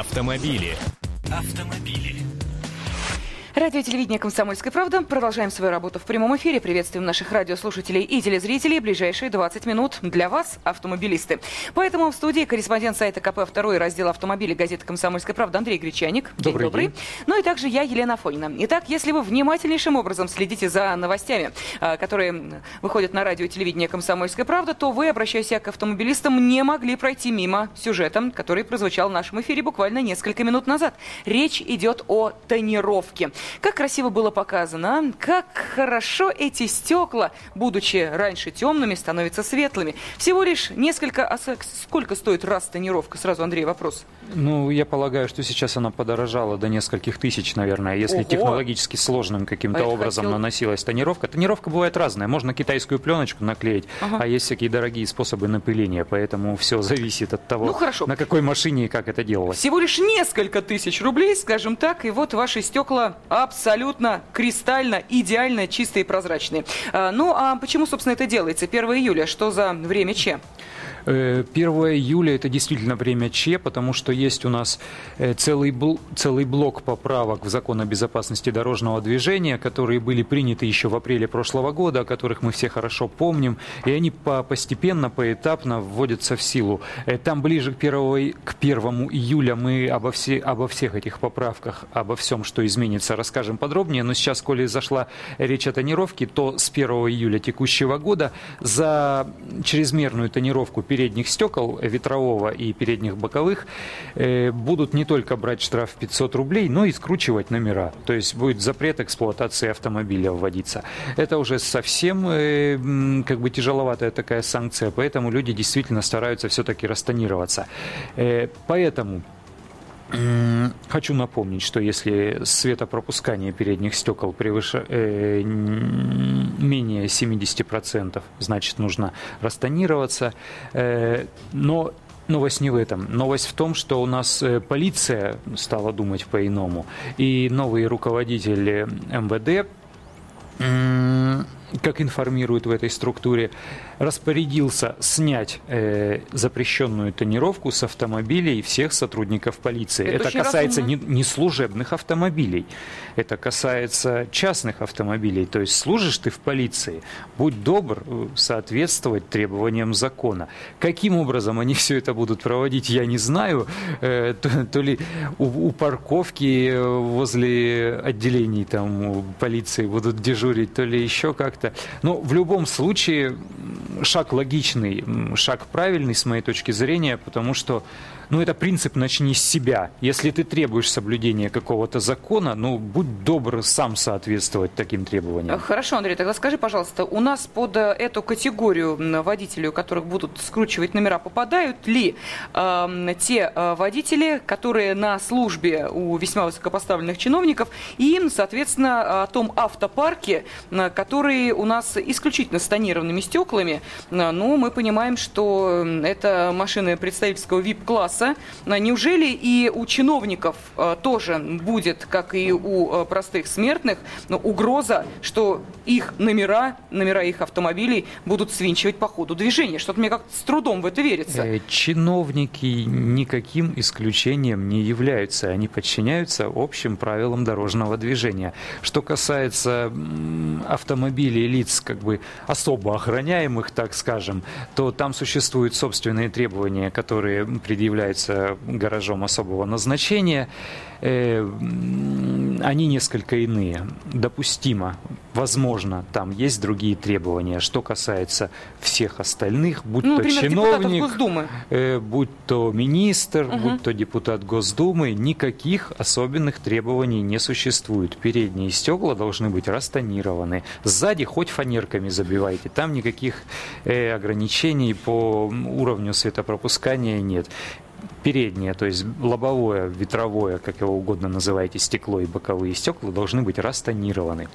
Автомобили. Автомобили. Радио телевидение «Комсомольская правда». Продолжаем свою работу в прямом эфире. Приветствуем наших радиослушателей и телезрителей. Ближайшие 20 минут для вас, автомобилисты. Поэтому в студии корреспондент сайта КП «Второй» раздел автомобилей газеты «Комсомольская правда» Андрей Гречаник. Добрый. добрый. День. Ну и также я, Елена Фонина. Итак, если вы внимательнейшим образом следите за новостями, а, которые выходят на радио телевидение «Комсомольская правда», то вы, обращаясь к автомобилистам, не могли пройти мимо сюжета, который прозвучал в нашем эфире буквально несколько минут назад. Речь идет о тонировке. Как красиво было показано, а? как хорошо эти стекла, будучи раньше темными, становятся светлыми. Всего лишь несколько... А сколько стоит раз тонировка? Сразу, Андрей, вопрос. Ну, я полагаю, что сейчас она подорожала до нескольких тысяч, наверное, если Ого. технологически сложным каким-то а образом хотел... наносилась тонировка. Тонировка бывает разная. Можно китайскую пленочку наклеить, ага. а есть всякие дорогие способы напыления, поэтому все зависит от того, ну, хорошо. на какой машине и как это делалось. Всего лишь несколько тысяч рублей, скажем так, и вот ваши стекла абсолютно кристально, идеально чистые и прозрачные. А, ну, а почему, собственно, это делается? 1 июля, что за время Че? 1 э, июля это действительно время Че, потому что есть у нас э, целый, бл целый блок поправок в закон о безопасности дорожного движения, которые были приняты еще в апреле прошлого года, о которых мы все хорошо помним, и они по постепенно, поэтапно вводятся в силу. Э, там ближе к 1, к 1 июля мы обо, все, обо всех этих поправках, обо всем, что изменится, расскажем подробнее, но сейчас, коли зашла речь о тонировке, то с 1 июля текущего года за чрезмерную тонировку передних стекол ветрового и передних боковых э, будут не только брать штраф 500 рублей, но и скручивать номера. То есть будет запрет эксплуатации автомобиля вводиться. Это уже совсем э, как бы тяжеловатая такая санкция, поэтому люди действительно стараются все-таки растонироваться. Э, поэтому Хочу напомнить, что если светопропускание передних стекол превыше, э, менее 70%, значит нужно растонироваться. Э, но Новость не в этом. Новость в том, что у нас э, полиция стала думать по-иному. И новый руководитель МВД как информируют в этой структуре, распорядился снять э, запрещенную тонировку с автомобилей всех сотрудников полиции. Это, это касается не, не служебных автомобилей, это касается частных автомобилей. То есть служишь ты в полиции, будь добр э, соответствовать требованиям закона. Каким образом они все это будут проводить, я не знаю. Э, то, то ли у, у парковки э, возле отделений там полиции будут дежурить, то ли еще как-то. Но в любом случае шаг логичный, шаг правильный с моей точки зрения, потому что ну, это принцип «начни с себя». Если ты требуешь соблюдения какого-то закона, ну, будь добр сам соответствовать таким требованиям. Хорошо, Андрей, тогда скажи, пожалуйста, у нас под э, эту категорию водителей, у которых будут скручивать номера, попадают ли э, те э, водители, которые на службе у весьма высокопоставленных чиновников, и, соответственно, о том автопарке, который у нас исключительно с тонированными стеклами, ну, мы понимаем, что это машины представительского VIP-класса, класса. Неужели и у чиновников э, тоже будет, как и у э, простых смертных, угроза, что их номера, номера их автомобилей будут свинчивать по ходу движения? Что-то мне как-то с трудом в это верится. Э, чиновники никаким исключением не являются. Они подчиняются общим правилам дорожного движения. Что касается автомобилей лиц как бы особо охраняемых, так скажем, то там существуют собственные требования, которые предъявляют является гаражом особого назначения, э, они несколько иные. Допустимо, возможно, там есть другие требования. Что касается всех остальных, будь ну, то например, чиновник, э, будь то министр, угу. будь то депутат Госдумы, никаких особенных требований не существует. Передние стекла должны быть растонированы. Сзади хоть фанерками забивайте. Там никаких э, ограничений по уровню светопропускания нет переднее, то есть лобовое, ветровое, как его угодно называете, стекло и боковые стекла должны быть растонированы.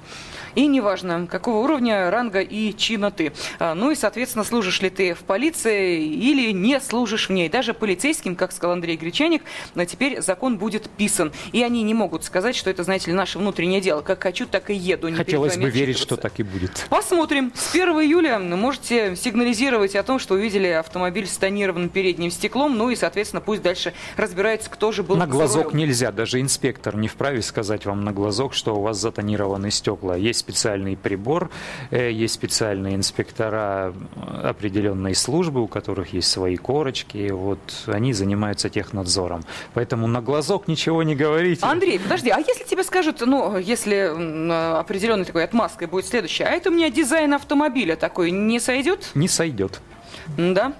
И неважно, какого уровня, ранга и чина ты. А, ну и, соответственно, служишь ли ты в полиции или не служишь в ней. Даже полицейским, как сказал Андрей Гречаник, теперь закон будет писан. И они не могут сказать, что это, знаете ли, наше внутреннее дело. Как хочу, так и еду. Не Хотелось бы верить, что так и будет. Посмотрим. С 1 июля можете сигнализировать о том, что увидели автомобиль с тонированным передним стеклом. Ну и, соответственно, пусть пусть дальше разбираются, кто же был На глазок нельзя, даже инспектор не вправе сказать вам на глазок, что у вас затонированы стекла. Есть специальный прибор, э, есть специальные инспектора определенной службы, у которых есть свои корочки, вот они занимаются технадзором. Поэтому на глазок ничего не говорите. Андрей, подожди, а если тебе скажут, ну, если определенной такой отмазкой будет следующее, а это у меня дизайн автомобиля такой, не сойдет? Не сойдет. Да?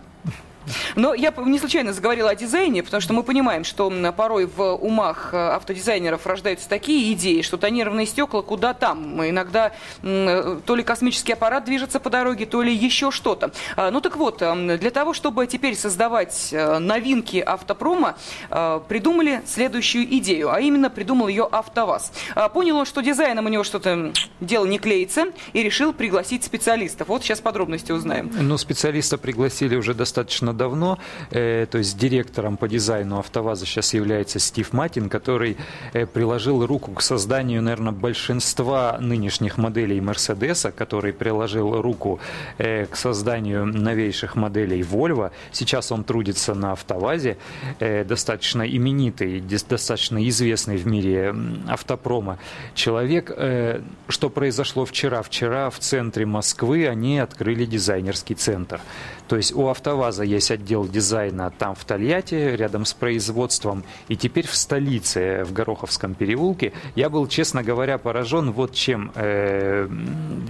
Но я не случайно заговорила о дизайне, потому что мы понимаем, что порой в умах э, автодизайнеров рождаются такие идеи, что тонированные стекла куда там. Иногда э, то ли космический аппарат движется по дороге, то ли еще что-то. А, ну так вот, э, для того, чтобы теперь создавать новинки автопрома, придумали следующую идею, а именно придумал ее АвтоВАЗ. А, понял он, что дизайном у него что-то дело не клеится, и решил пригласить специалистов. Вот сейчас подробности узнаем. Ну, специалиста пригласили уже достаточно давно, э, то есть директором по дизайну АвтоВАЗа сейчас является Стив Матин, который э, приложил руку к созданию, наверное, большинства нынешних моделей Мерседеса, который приложил руку э, к созданию новейших моделей Volvo. Сейчас он трудится на АвтоВАЗе, достаточно именитый, достаточно известный в мире автопрома человек. Что произошло вчера? Вчера в центре Москвы они открыли дизайнерский центр. То есть у АвтоВАЗа есть отдел дизайна там в Тольятти, рядом с производством, и теперь в столице, в Гороховском переулке. Я был, честно говоря, поражен вот чем. Э,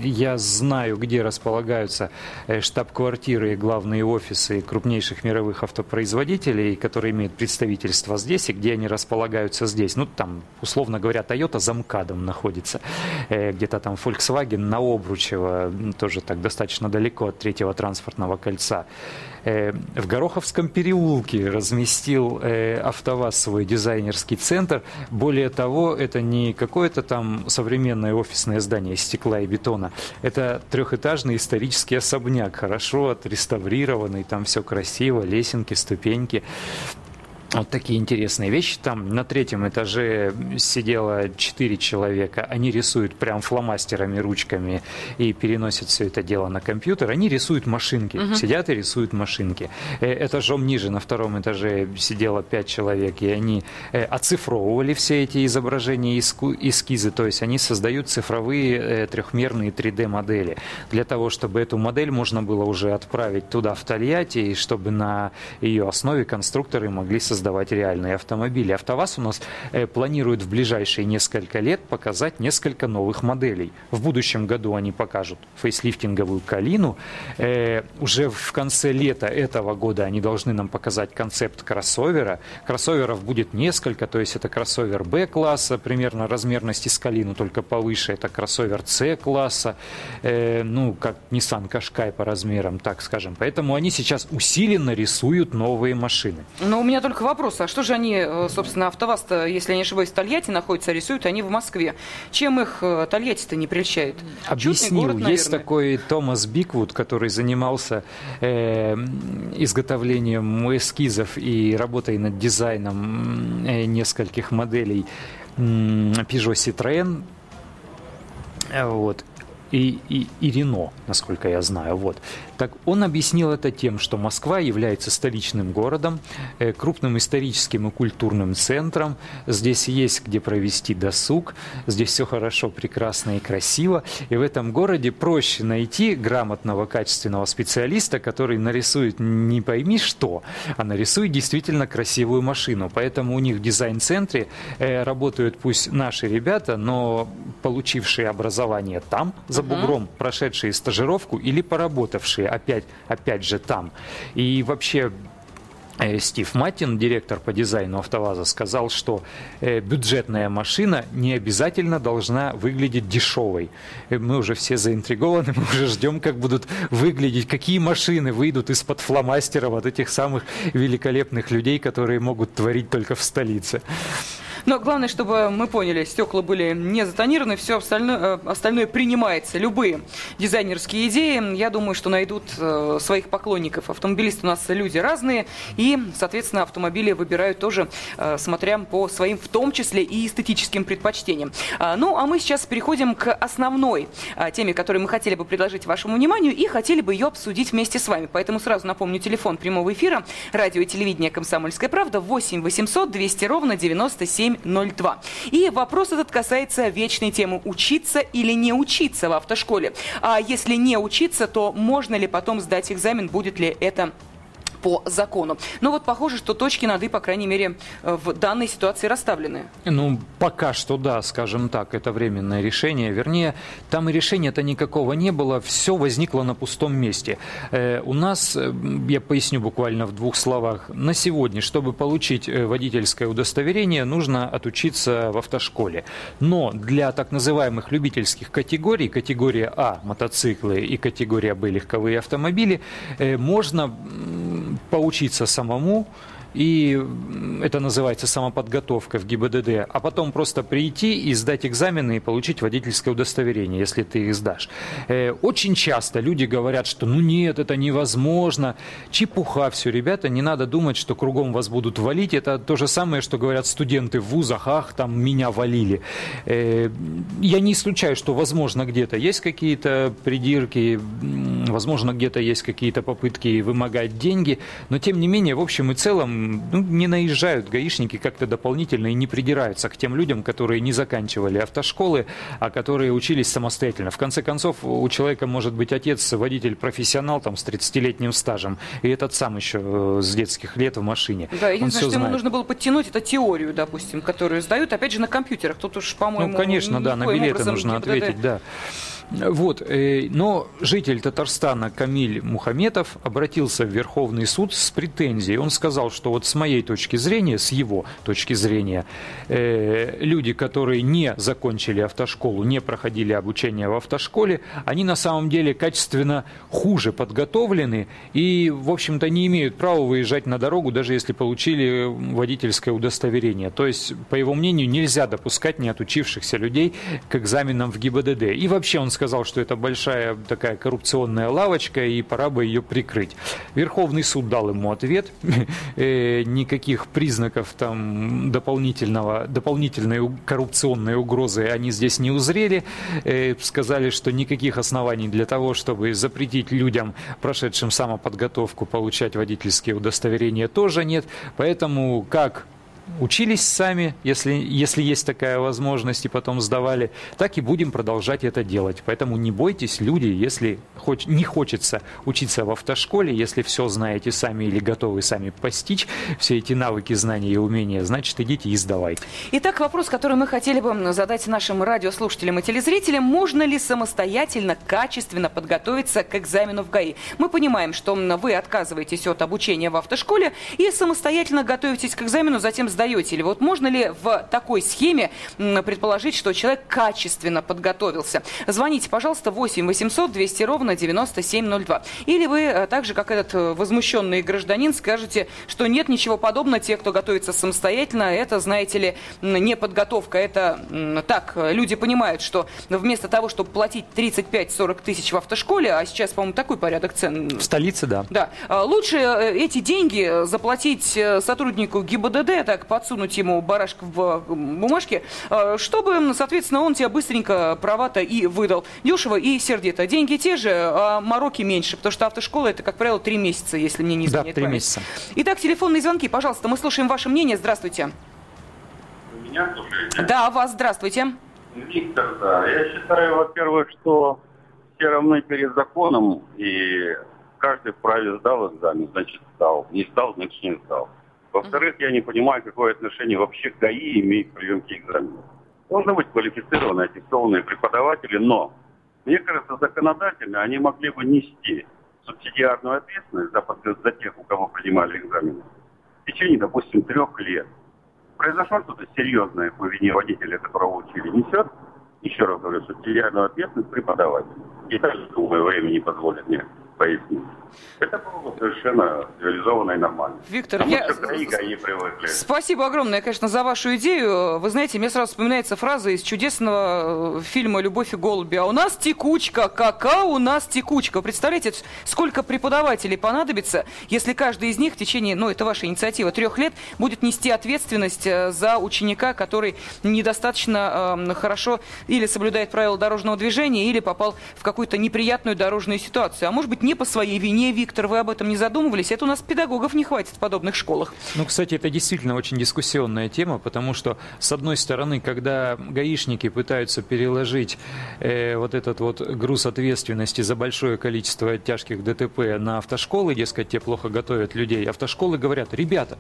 я знаю, где располагаются э, штаб-квартиры и главные офисы крупнейших мировых автопроизводителей, которые имеют представительство здесь, и где они располагаются здесь. Ну, там, условно говоря, Toyota за МКАДом находится, э, где-то там Volkswagen на Обручево, тоже так достаточно далеко от третьего транспортного кольца конца. Э, в Гороховском переулке разместил э, АвтоВАЗ свой дизайнерский центр. Более того, это не какое-то там современное офисное здание из стекла и бетона. Это трехэтажный исторический особняк, хорошо отреставрированный, там все красиво, лесенки, ступеньки. Вот такие интересные вещи. Там на третьем этаже сидело четыре человека. Они рисуют прям фломастерами, ручками и переносят все это дело на компьютер. Они рисуют машинки. Угу. Сидят и рисуют машинки. Э, этажом ниже, на втором этаже, сидело пять человек, и они э, оцифровывали все эти изображения и эскизы. То есть они создают цифровые э, трехмерные 3D-модели. Для того, чтобы эту модель можно было уже отправить туда, в Тольятти, и чтобы на ее основе конструкторы могли создать создавать реальные автомобили. АвтоВАЗ у нас э, планирует в ближайшие несколько лет показать несколько новых моделей. В будущем году они покажут фейслифтинговую «Калину». Э, уже в конце лета этого года они должны нам показать концепт кроссовера. Кроссоверов будет несколько, то есть это кроссовер Б-класса, примерно размерности с «Калину», только повыше. Это кроссовер С-класса, э, ну, как Nissan Qashqai по размерам, так скажем. Поэтому они сейчас усиленно рисуют новые машины. Но у меня только вопрос, а что же они, э, собственно, автоваз если я не ошибаюсь, в Тольятти находятся, рисуют они в Москве. Чем их э, Тольятти-то не прельщает? Объяснил. Город, Есть такой Томас Биквуд, который занимался э, изготовлением эскизов и работой над дизайном э, нескольких моделей Peugeot Citroën. Вот и, и, и Рено, насколько я знаю. Вот. Так он объяснил это тем, что Москва является столичным городом, э, крупным историческим и культурным центром. Здесь есть где провести досуг, здесь все хорошо, прекрасно и красиво. И в этом городе проще найти грамотного, качественного специалиста, который нарисует не пойми что, а нарисует действительно красивую машину. Поэтому у них в дизайн-центре э, работают пусть наши ребята, но получившие образование там, за бугром, прошедшие стажировку или поработавшие опять, опять же там. И вообще э, Стив Маттин, директор по дизайну АвтоВАЗа, сказал, что э, бюджетная машина не обязательно должна выглядеть дешевой. Э, мы уже все заинтригованы, мы уже ждем, как будут выглядеть, какие машины выйдут из-под фломастера вот этих самых великолепных людей, которые могут творить только в столице. Но главное, чтобы мы поняли, стекла были не затонированы, все остальное, э, остальное принимается. Любые дизайнерские идеи, я думаю, что найдут э, своих поклонников. Автомобилисты у нас люди разные, и, соответственно, автомобили выбирают тоже, э, смотря по своим, в том числе и эстетическим предпочтениям. А, ну, а мы сейчас переходим к основной теме, которую мы хотели бы предложить вашему вниманию, и хотели бы ее обсудить вместе с вами. Поэтому сразу напомню телефон прямого эфира. Радио и телевидение «Комсомольская правда» 8 800 200 ровно 9702. И вопрос этот касается вечной темы «Учиться или не учиться в автошколе?». А если не учиться, то можно ли потом сдать экзамен, будет ли это по закону. Но вот похоже, что точки над «и», по крайней мере, э, в данной ситуации расставлены. Ну, пока что да, скажем так, это временное решение. Вернее, там и решения-то никакого не было, все возникло на пустом месте. Э, у нас, э, я поясню буквально в двух словах, на сегодня, чтобы получить э, водительское удостоверение, нужно отучиться в автошколе. Но для так называемых любительских категорий, категория А – мотоциклы и категория Б – легковые автомобили, э, можно поучиться самому, и это называется самоподготовка в ГИБДД, а потом просто прийти и сдать экзамены и получить водительское удостоверение, если ты их сдашь. Э, очень часто люди говорят, что ну нет, это невозможно. Чепуха все, ребята, не надо думать, что кругом вас будут валить. Это то же самое, что говорят студенты в вузах, ах, там меня валили. Э, я не исключаю, что возможно где-то есть какие-то придирки, возможно где-то есть какие-то попытки вымогать деньги, но тем не менее, в общем и целом, ну, не наезжают гаишники как-то дополнительно и не придираются к тем людям, которые не заканчивали автошколы, а которые учились самостоятельно. В конце концов, у человека может быть отец водитель-профессионал там, с 30-летним стажем, и этот сам еще э, с детских лет в машине. Да, единственное, что знает. ему нужно было подтянуть, это теорию, допустим, которую сдают, опять же, на компьютерах. Тут уж, по-моему, Ну, конечно, да, на билеты нужно ответить, да. Вот, э, но житель Татарстана Камиль Мухаметов обратился в Верховный суд с претензией. Он сказал, что вот с моей точки зрения, с его точки зрения, э, люди, которые не закончили автошколу, не проходили обучение в автошколе, они на самом деле качественно хуже подготовлены и, в общем-то, не имеют права выезжать на дорогу, даже если получили водительское удостоверение. То есть, по его мнению, нельзя допускать неотучившихся людей к экзаменам в ГИБДД. И вообще он сказал, сказал, что это большая такая коррупционная лавочка, и пора бы ее прикрыть. Верховный суд дал ему ответ. Э, никаких признаков там дополнительного, дополнительной коррупционной угрозы они здесь не узрели. Э, сказали, что никаких оснований для того, чтобы запретить людям, прошедшим самоподготовку, получать водительские удостоверения, тоже нет. Поэтому как учились сами, если, если есть такая возможность, и потом сдавали, так и будем продолжать это делать. Поэтому не бойтесь, люди, если хоч, не хочется учиться в автошколе, если все знаете сами или готовы сами постичь все эти навыки, знания и умения, значит, идите и сдавайте. Итак, вопрос, который мы хотели бы задать нашим радиослушателям и телезрителям. Можно ли самостоятельно, качественно подготовиться к экзамену в ГАИ? Мы понимаем, что вы отказываетесь от обучения в автошколе и самостоятельно готовитесь к экзамену, затем сдаете сдаете? Или вот можно ли в такой схеме предположить, что человек качественно подготовился? Звоните, пожалуйста, 8 800 200 ровно 9702. Или вы, э, так же, как этот э, возмущенный гражданин, скажете, что нет ничего подобного. Те, кто готовится самостоятельно, это, знаете ли, не подготовка. Это так, люди понимают, что вместо того, чтобы платить 35-40 тысяч в автошколе, а сейчас, по-моему, такой порядок цен. В столице, да. Да. А лучше э, эти деньги заплатить сотруднику ГИБДД, так подсунуть ему барашка в бумажке, э, чтобы, соответственно, он тебе быстренько права-то и выдал. Дешево и сердито. Деньги те же, а мороки меньше, потому что автошкола это, как правило, три месяца, если мне не изменяет да, три месяца. Итак, телефонные звонки, пожалуйста, мы слушаем ваше мнение. Здравствуйте. Меня слушаете? Да, вас здравствуйте. Виктор, да. Я считаю, во-первых, что все равны перед законом, и каждый вправе сдал экзамен, значит сдал. Не сдал, значит не сдал. Во-вторых, я не понимаю, какое отношение вообще ГАИ имеет к приемке экзаменов. Должны быть квалифицированные, аттестованные преподаватели, но, мне кажется, законодательно они могли бы нести субсидиарную ответственность за, за тех, у кого принимали экзамены, в течение, допустим, трех лет. Произошло что-то серьезное по вине водителя, которого учили, несет, еще раз говорю, субсидиарную ответственность преподаватель. И также, думаю, время не позволит мне пояснить. Это было совершенно цивилизованно и нормально. Виктор, Потому я... ГАИ, ГАИ привыкли. Спасибо огромное, конечно, за вашу идею. Вы знаете, мне сразу вспоминается фраза из чудесного э, фильма «Любовь и голуби». А у нас текучка, кака у нас текучка. Представляете, сколько преподавателей понадобится, если каждый из них в течение, ну, это ваша инициатива, трех лет будет нести ответственность э, за ученика, который недостаточно э, хорошо или соблюдает правила дорожного движения, или попал в какую-то неприятную дорожную ситуацию. А может быть, не по своей вине, Виктор, вы об этом не задумывались? Это у нас педагогов не хватит в подобных школах. Ну, кстати, это действительно очень дискуссионная тема, потому что, с одной стороны, когда гаишники пытаются переложить э, вот этот вот груз ответственности за большое количество тяжких ДТП на автошколы, дескать, те плохо готовят людей, автошколы говорят, ребята,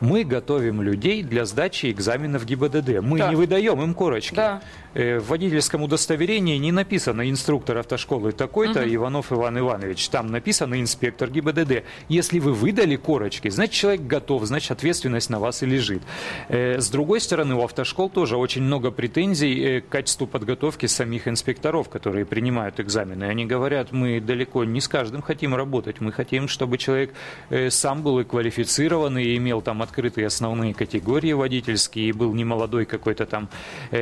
мы готовим людей для сдачи экзаменов ГИБДД. Мы Да. не выдаем им корочки. Да. Э, В водительском удостоверении не написано инструктор автошколы такой-то Иванов Иван Иванович. Там написано инспектор ГИБДД. Если вы выдали корочки, значит человек готов, значит ответственность на вас и лежит. Э, С другой стороны, у автошкол тоже очень много претензий э, к качеству подготовки самих инспекторов, которые принимают экзамены. Они говорят, мы далеко не с каждым хотим работать. Мы хотим, чтобы человек сам был и квалифицированный, и имел там открытые основные категории водительские, и был не молодой какой-то там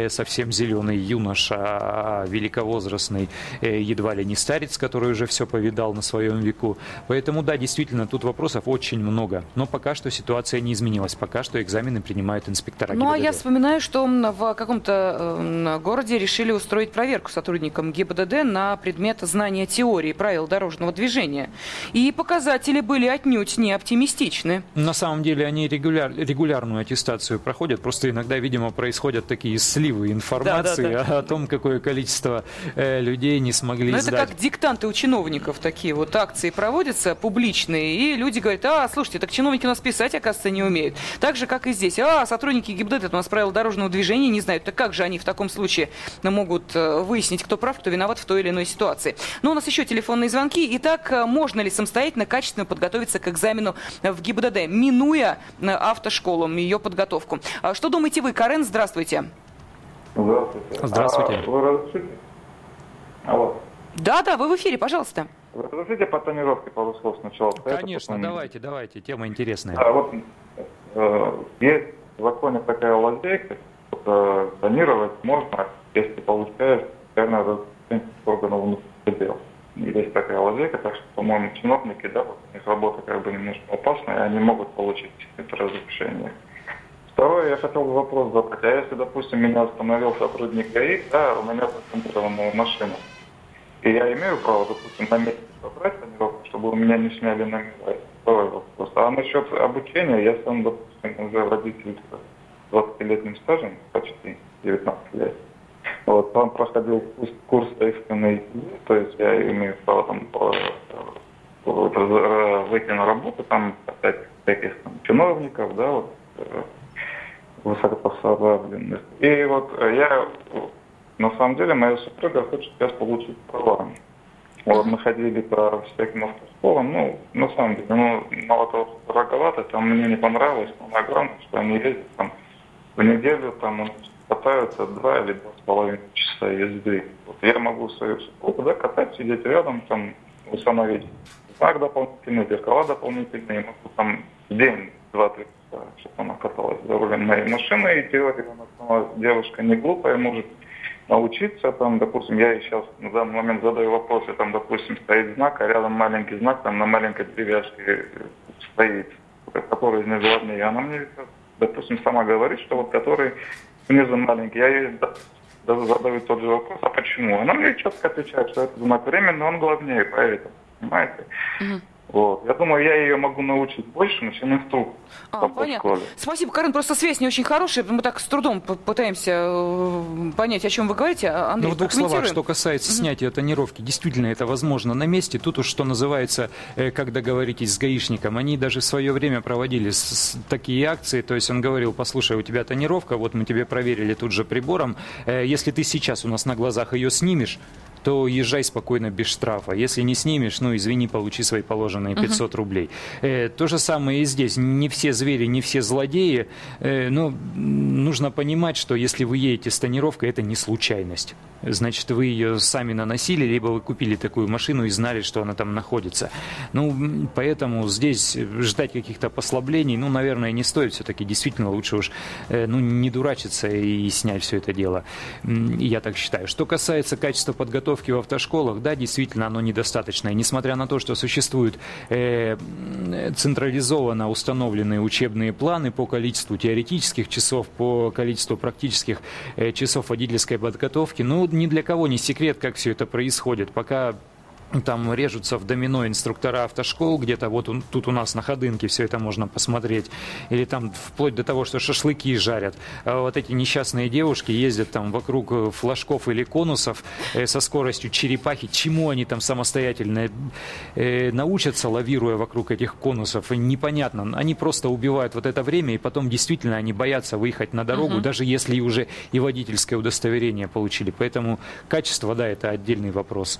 совсем зеленый юноша, а великовозрастный, э, едва ли не старец, который уже все повидал на своем веку. Поэтому, да, действительно, тут вопросов очень много. Но пока что ситуация не изменилась. Пока что экзамены принимают инспектора Ну, а я вспоминаю, что в каком-то городе решили устроить проверку сотрудникам ГИБДД на предмет знания теории правил дорожного движения. И показатели были отнюдь не оптимистичны. На самом деле они регуляр, регулярную аттестацию проходят, просто иногда, видимо, происходят такие сливы информации Да, да, О, том, какое количество э, людей не смогли Но Ну, это сдать. как диктанты у чиновников такие вот акции проводятся публичные, и люди говорят, а, слушайте, так чиновники у нас писать, оказывается, не умеют. Так же, как и здесь. А, сотрудники ГИБДД это у нас правила дорожного движения не знают. Так как же они в таком случае могут э, выяснить, кто прав, кто виноват в той или иной ситуации? Ну, у нас еще телефонные звонки. Итак, э, можно ли самостоятельно, качественно подготовиться к экзамену в ГИБДД, минуя автошколу, ее подготовку? А Что думаете вы, Карен? Здравствуйте. Здравствуйте. Здравствуйте. А вы разрешите? Алло. Да-да, вы в эфире, пожалуйста. Вы разрешите по тонировке пару слов сначала? Конечно, потом- давайте, давайте, тема интересная. А вот э, есть в законе такая лазейка, что э, тонировать можно, если получаешь специальное разрешение органов внутренних дел. Есть такая лазейка, так что, по-моему, чиновники, да, вот у них работа как бы немножко опасная, и они могут получить это разрешение. Второе, я хотел бы вопрос задать. А если, допустим, меня остановил сотрудник ГАИ, да, у меня тонированная машина, и я имею право, допустим, на месте собрать тонировку, чтобы у меня не сняли номера? Второй вопрос. А насчет обучения, я сам, допустим, уже водитель с 20-летним стажем, почти 19 лет. Вот, там проходил курс, курс экстренный, то есть я имею право там по- по- выйти на работу, там опять всяких там, чиновников, да, вот, э, высокопоставленных. И вот э, я, на самом деле, моя супруга хочет сейчас получить права. Вот мы ходили по всяким автошколам, ну, на самом деле, ну, мало того, что дороговато, там мне не понравилось, самое главное, что они ездят там в неделю, там катаются два или два с половиной часа езды. Вот я могу свою супругу, да, катать, сидеть рядом, там, установить знак дополнительный, зеркала дополнительные, могу там день два-три чтобы она каталась за рулем моей машины, и теория, она сама девушка не глупая, может научиться, там, допустим, я ей сейчас на данный момент задаю вопросы, там, допустим, стоит знак, а рядом маленький знак, там на маленькой деревяшке стоит, который внизу важнее. Она мне, допустим, сама говорит, что вот который внизу маленький, я ей да- даже задаю тот же вопрос, а почему? Она мне четко отвечает, что это знак времени, но он главнее, поэтому, понимаете? Вот. Я думаю, я ее могу научить больше, чем инструктор А, по понятно. школе. Спасибо, Карен. Просто связь не очень хорошая. Мы так с трудом пытаемся э, понять, о чем вы говорите. А, Андрей, Ну, в двух словах, что касается снятия тонировки, действительно это возможно на месте. Тут уж что называется, э, как договоритесь с гаишником, они даже в свое время проводили с- с- такие акции, то есть он говорил, послушай, у тебя тонировка, вот мы тебе проверили тут же прибором, Э, если ты сейчас у нас на глазах ее снимешь, то езжай спокойно без штрафа. Если не снимешь, ну, извини, получи свои положенные 500 угу. рублей. Э, то же самое и здесь. Не все звери, не все злодеи. Э, но нужно понимать, что если вы едете с тонировкой, это не случайность. Значит, вы ее сами наносили, либо вы купили такую машину и знали, что она там находится. Ну, поэтому здесь ждать каких-то послаблений, ну, наверное, не стоит. Все-таки действительно лучше уж, э, ну, не дурачиться и снять все это дело. Я так считаю. Что касается качества подготовки в автошколах, да, действительно, оно недостаточное. Несмотря на то, что существуют э, централизованно установленные учебные планы по количеству теоретических часов, по количеству практических э, часов водительской подготовки, ну, ни для кого не секрет, как все это происходит. Пока там режутся в домино инструктора автошкол, где-то вот он, тут у нас на Ходынке все это можно посмотреть, или там вплоть до того, что шашлыки жарят. А вот эти несчастные девушки ездят там вокруг э, флажков или конусов э, со скоростью черепахи, чему они там самостоятельно э, научатся, лавируя вокруг этих конусов, непонятно. Они просто убивают вот это время, и потом действительно они боятся выехать на дорогу, угу. даже если уже и водительское удостоверение получили. Поэтому качество, да, это отдельный вопрос.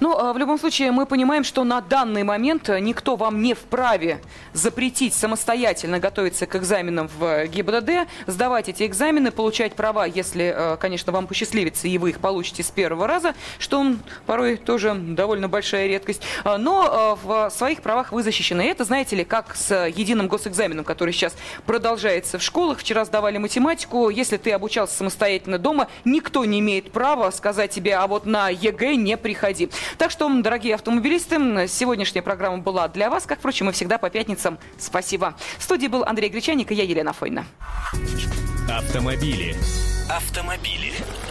Ну, а, в любом случае, мы понимаем, что на данный момент никто вам не вправе запретить самостоятельно готовиться к экзаменам в ГИБДД, сдавать эти экзамены, получать права, если, а, конечно, вам посчастливится, и вы их получите с первого раза, что порой тоже довольно большая редкость. А, но в своих правах вы защищены. Это, знаете ли, как с единым госэкзаменом, который сейчас продолжается в школах. Вчера сдавали математику. Если ты обучался самостоятельно дома, никто не имеет права сказать тебе, а вот на ЕГЭ не приходи. Так что, дорогие автомобилисты, сегодняшняя программа была для вас, как, впрочем, и всегда по пятницам. Спасибо. В студии был Андрей Гречаник и я, Елена Фойна. Автомобили. Автомобили.